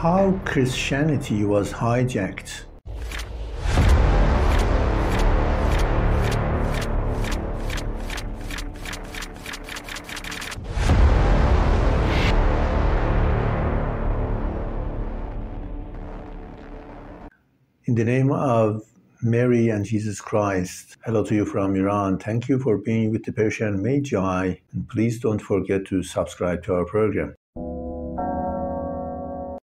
how Christianity was hijacked. In the name of Mary and Jesus Christ, hello to you from Iran. Thank you for being with the Persian Magi, and please don't forget to subscribe to our program.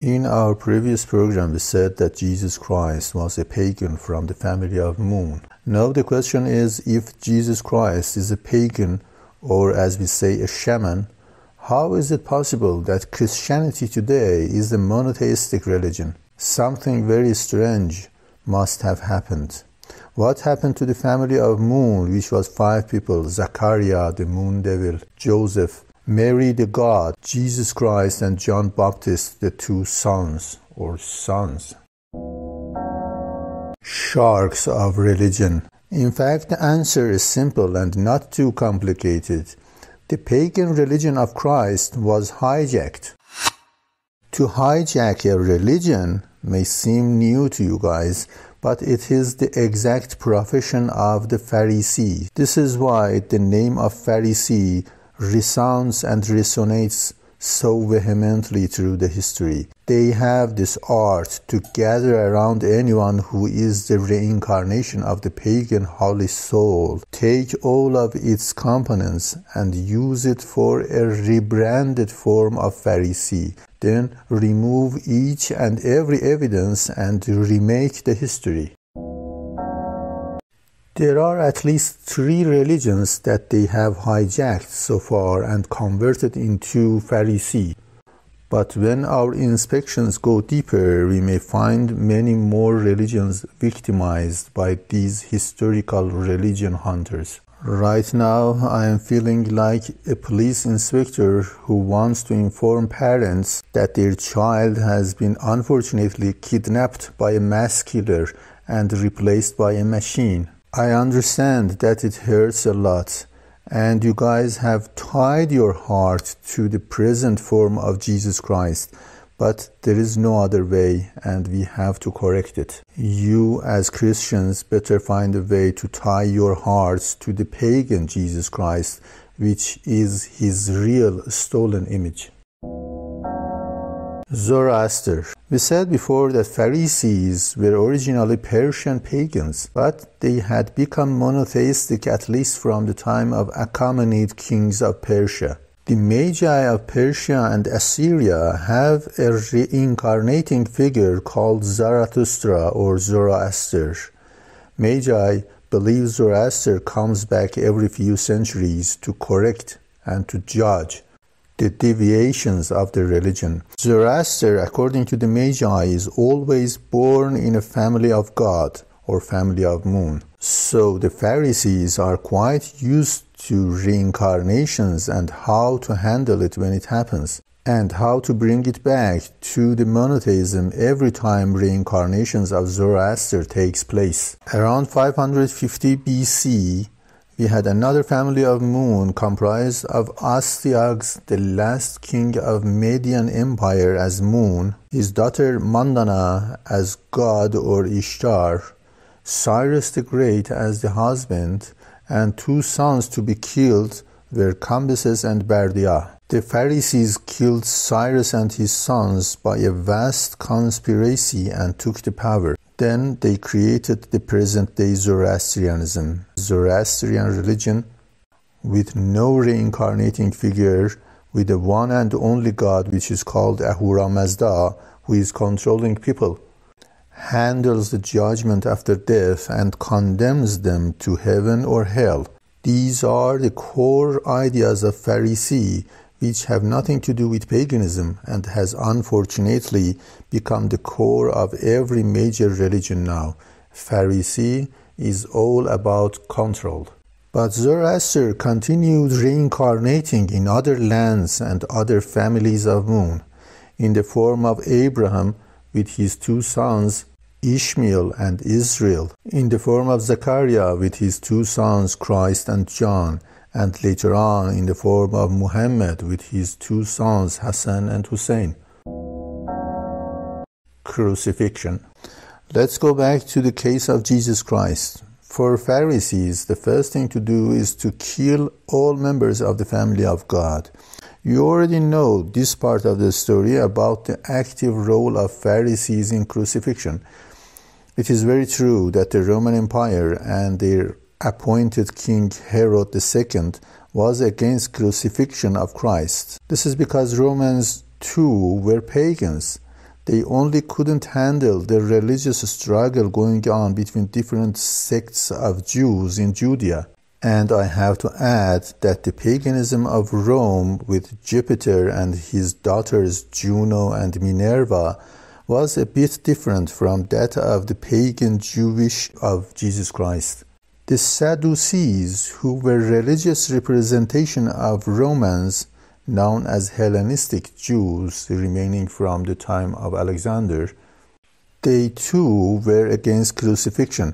In our previous program, we said that Jesus Christ was a pagan from the family of Moon. Now, the question is if Jesus Christ is a pagan, or as we say, a shaman, how is it possible that Christianity today is a monotheistic religion? Something very strange must have happened. What happened to the family of Moon, which was five people Zachariah, the moon devil, Joseph, Mary the God, Jesus Christ, and John Baptist, the two sons or sons? Sharks of religion. In fact, the answer is simple and not too complicated. The pagan religion of Christ was hijacked. To hijack a religion may seem new to you guys, but it is the exact profession of the Pharisee. This is why the name of Pharisee resounds and resonates so vehemently through the history. They have this art to gather around anyone who is the reincarnation of the pagan holy soul, take all of its components and use it for a rebranded form of Pharisee, then remove each and every evidence and remake the history. There are at least three religions that they have hijacked so far and converted into Pharisee. But when our inspections go deeper, we may find many more religions victimized by these historical religion hunters. Right now, I am feeling like a police inspector who wants to inform parents that their child has been unfortunately kidnapped by a mass killer and replaced by a machine. I understand that it hurts a lot, and you guys have tied your heart to the present form of Jesus Christ, but there is no other way, and we have to correct it. You, as Christians, better find a way to tie your hearts to the pagan Jesus Christ, which is his real stolen image. Zoroaster. We said before that Pharisees were originally Persian pagans, but they had become monotheistic at least from the time of Achaemenid kings of Persia. The Magi of Persia and Assyria have a reincarnating figure called Zarathustra or Zoroaster. Magi believe Zoroaster comes back every few centuries to correct and to judge the deviations of the religion. Zoroaster, according to the Magi, is always born in a family of God or family of moon. So the Pharisees are quite used to reincarnations and how to handle it when it happens and how to bring it back to the monotheism every time reincarnations of Zoroaster takes place. Around 550 BC, we had another family of moon comprised of Astyages, the last king of Median Empire as moon, his daughter Mandana as god or Ishtar, Cyrus the Great as the husband, and two sons to be killed were Cambyses and Bardia. The Pharisees killed Cyrus and his sons by a vast conspiracy and took the power. Then they created the present day Zoroastrianism, Zoroastrian religion with no reincarnating figure, with the one and only God, which is called Ahura Mazda, who is controlling people, handles the judgment after death and condemns them to heaven or hell. These are the core ideas of Pharisee which have nothing to do with paganism and has unfortunately become the core of every major religion now. Pharisee is all about control. But Zoroaster continued reincarnating in other lands and other families of moon, in the form of Abraham with his two sons, Ishmael and Israel, in the form of Zechariah with his two sons, Christ and John, and later on in the form of Muhammad with his two sons Hassan and Hussein. crucifixion. Let's go back to the case of Jesus Christ. For Pharisees, the first thing to do is to kill all members of the family of God. You already know this part of the story about the active role of Pharisees in crucifixion. It is very true that the Roman Empire and their appointed King Herod II was against crucifixion of Christ. This is because Romans too were pagans they only couldn't handle the religious struggle going on between different sects of Jews in Judea. And I have to add that the paganism of Rome with Jupiter and his daughters Juno and Minerva was a bit different from that of the pagan Jewish of Jesus Christ. The Sadducees, who were religious representation of Romans, known as Hellenistic Jews remaining from the time of Alexander, they too were against crucifixion,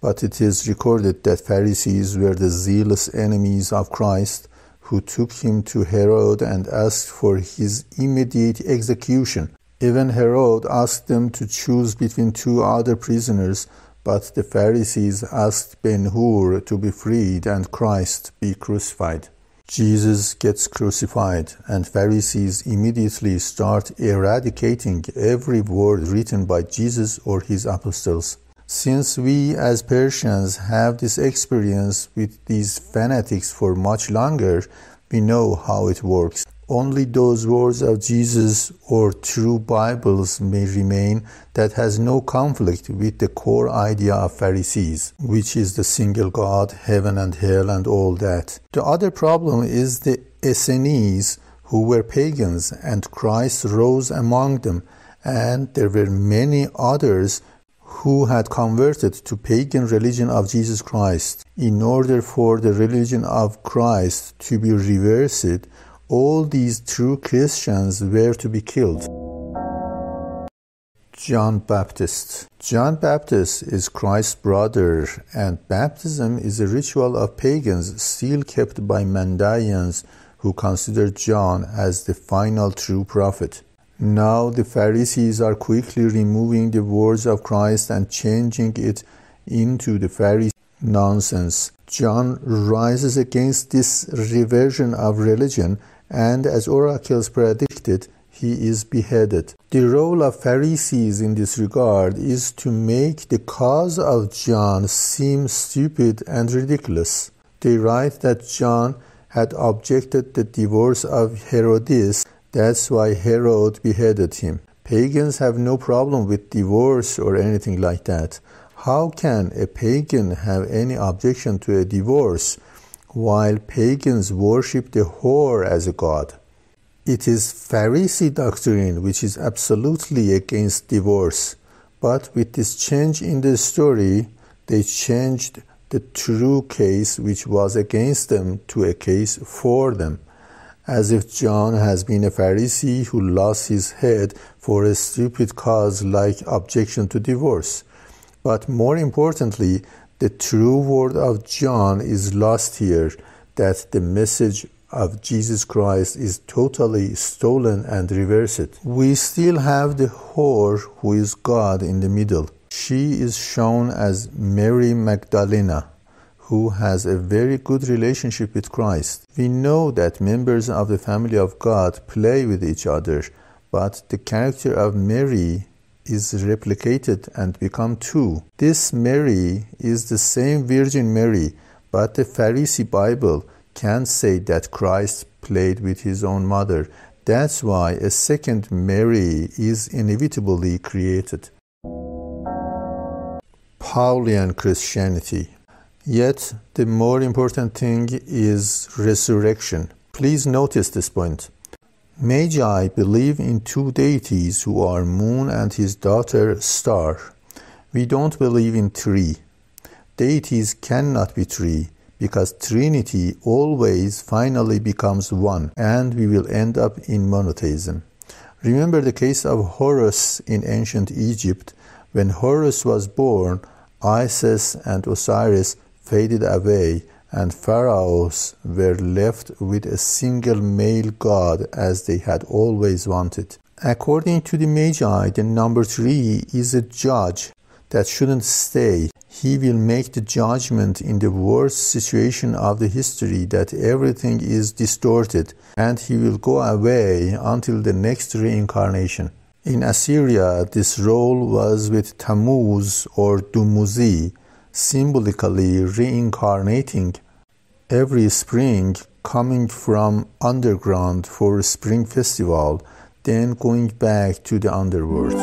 but it is recorded that Pharisees were the zealous enemies of Christ who took him to Herod and asked for his immediate execution. Even Herod asked them to choose between two other prisoners, but the Pharisees asked Ben Hur to be freed and Christ be crucified. Jesus gets crucified, and Pharisees immediately start eradicating every word written by Jesus or his apostles. Since we as Persians have this experience with these fanatics for much longer, we know how it works. Only those words of Jesus or true Bibles may remain that has no conflict with the core idea of Pharisees, which is the single God, heaven and hell and all that. The other problem is the Essenes who were pagans and Christ rose among them and there were many others who had converted to pagan religion of Jesus Christ. In order for the religion of Christ to be reversed, all these true Christians were to be killed. John Baptist. John Baptist is Christ's brother, and baptism is a ritual of pagans still kept by Mandaeans who consider John as the final true prophet. Now the Pharisees are quickly removing the words of Christ and changing it into the Pharisee nonsense. John rises against this reversion of religion and as oracles predicted, he is beheaded. The role of Pharisees in this regard is to make the cause of John seem stupid and ridiculous. They write that John had objected the divorce of Herodias, that's why Herod beheaded him. Pagans have no problem with divorce or anything like that. How can a pagan have any objection to a divorce while pagans worship the whore as a god. It is Pharisee doctrine which is absolutely against divorce. But with this change in the story, they changed the true case which was against them to a case for them, as if John has been a Pharisee who lost his head for a stupid cause like objection to divorce. But more importantly, the true word of John is lost here that the message of Jesus Christ is totally stolen and reversed. We still have the whore who is God in the middle. She is shown as Mary Magdalena, who has a very good relationship with Christ. We know that members of the family of God play with each other, but the character of Mary is replicated and become two. This Mary is the same Virgin Mary, but the Pharisee Bible can say that Christ played with his own mother. That's why a second Mary is inevitably created. Paulian Christianity. Yet, the more important thing is resurrection. Please notice this point. Magi believe in two deities who are Moon and his daughter Star. We don't believe in three. Deities cannot be three because Trinity always finally becomes one and we will end up in monotheism. Remember the case of Horus in ancient Egypt. When Horus was born, Isis and Osiris faded away and pharaohs were left with a single male god as they had always wanted. According to the Magi, the number three is a judge that shouldn't stay. He will make the judgment in the worst situation of the history that everything is distorted and he will go away until the next reincarnation. In Assyria, this role was with Tammuz or Dumuzi, symbolically reincarnating every spring coming from underground for a spring festival, then going back to the underworld.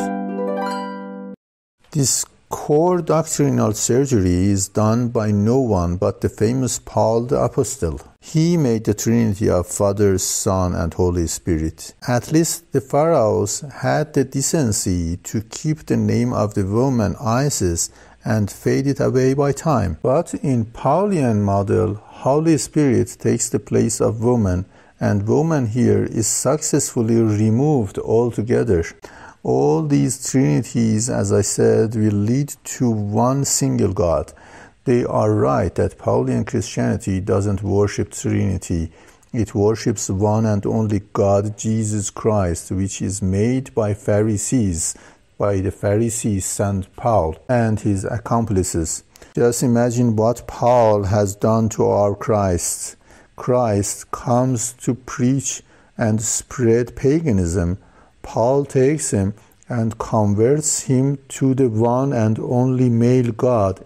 This core doctrinal surgery is done by no one but the famous Paul the Apostle. He made the Trinity of Father, Son, and Holy Spirit. At least the pharaohs had the decency to keep the name of the woman Isis and fade it away by time. But in Paulian model, Holy Spirit takes the place of woman, and woman here is successfully removed altogether. All these trinities, as I said, will lead to one single God. They are right that Paulian Christianity doesn't worship Trinity. It worships one and only God, Jesus Christ, which is made by Pharisees, by the Pharisees St. Paul and his accomplices. Just imagine what Paul has done to our Christ. Christ comes to preach and spread paganism Paul takes him and converts him to the one and only male God.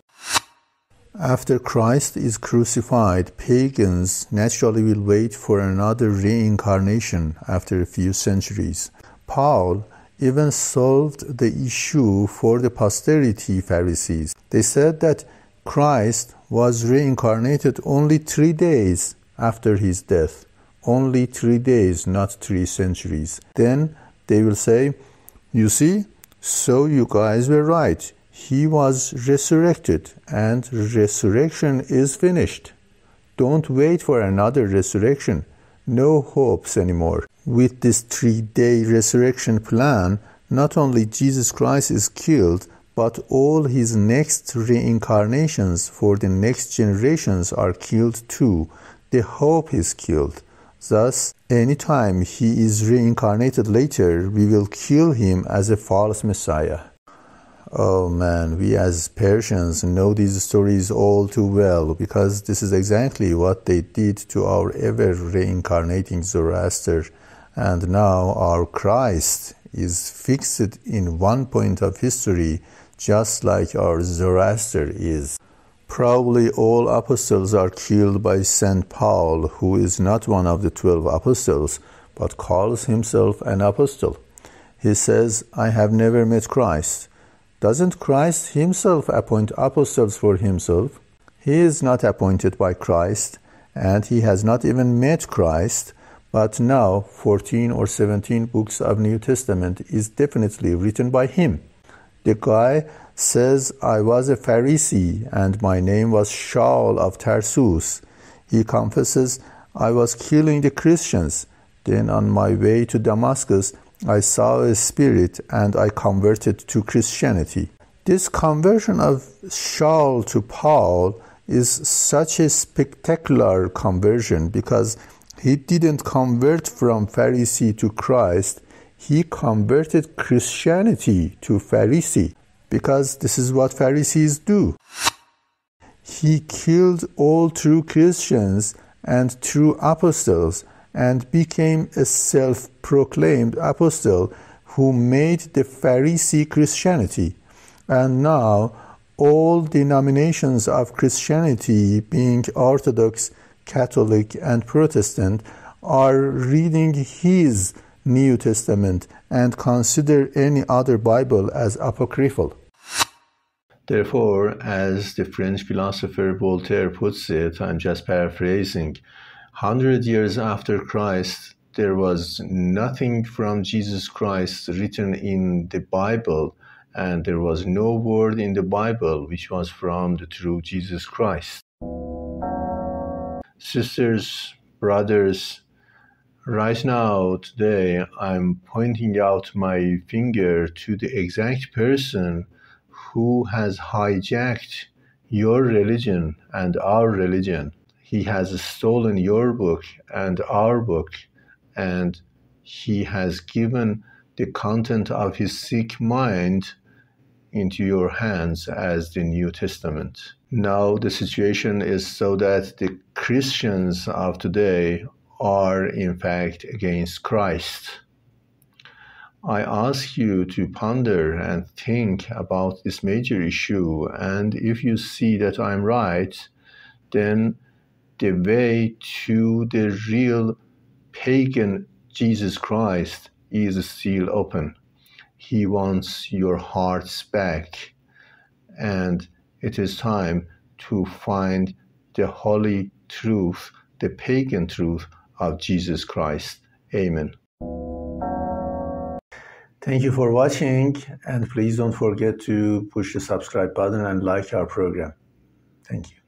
After Christ is crucified, pagans naturally will wait for another reincarnation after a few centuries. Paul even solved the issue for the posterity Pharisees. They said that Christ was reincarnated only three days after his death. Only three days, not three centuries. Then they will say, You see, so you guys were right. He was resurrected, and resurrection is finished. Don't wait for another resurrection. No hopes anymore. With this three day resurrection plan, not only Jesus Christ is killed, but all his next reincarnations for the next generations are killed too. The hope is killed. Thus, any time he is reincarnated later, we will kill him as a false Messiah. Oh man, we as Persians know these stories all too well because this is exactly what they did to our ever reincarnating Zoroaster. And now our Christ is fixed in one point of history just like our Zoroaster is. Probably all apostles are killed by St. Paul, who is not one of the twelve apostles, but calls himself an apostle. He says, I have never met Christ. Doesn't Christ himself appoint apostles for himself? He is not appointed by Christ, and he has not even met Christ, but now 14 or 17 books of New Testament is definitely written by him. The guy says, I was a Pharisee and my name was Shaul of Tarsus. He confesses, I was killing the Christians. Then on my way to Damascus, I saw a spirit and I converted to Christianity. This conversion of Shaul to Paul is such a spectacular conversion because he didn't convert from Pharisee to Christ, he converted Christianity to Pharisee because this is what Pharisees do. He killed all true Christians and true apostles and became a self proclaimed apostle who made the Pharisee Christianity. And now, all denominations of Christianity, being Orthodox, Catholic, and Protestant, are reading his New Testament and consider any other Bible as apocryphal. Therefore, as the French philosopher Voltaire puts it, I'm just paraphrasing, hundred years after Christ, there was nothing from Jesus Christ written in the Bible, and there was no word in the Bible which was from the true Jesus Christ. Sisters, brothers, Right now, today, I'm pointing out my finger to the exact person who has hijacked your religion and our religion. He has stolen your book and our book, and he has given the content of his sick mind into your hands as the New Testament. Now, the situation is so that the Christians of today are, in fact, against Christ. I ask you to ponder and think about this major issue, and if you see that I'm right, then the way to the real pagan Jesus Christ is still open. He wants your hearts back, and it is time to find the holy truth, the pagan truth of Jesus Christ. Amen. Thank you for watching, and please don't forget to push the subscribe button and like our program. Thank you.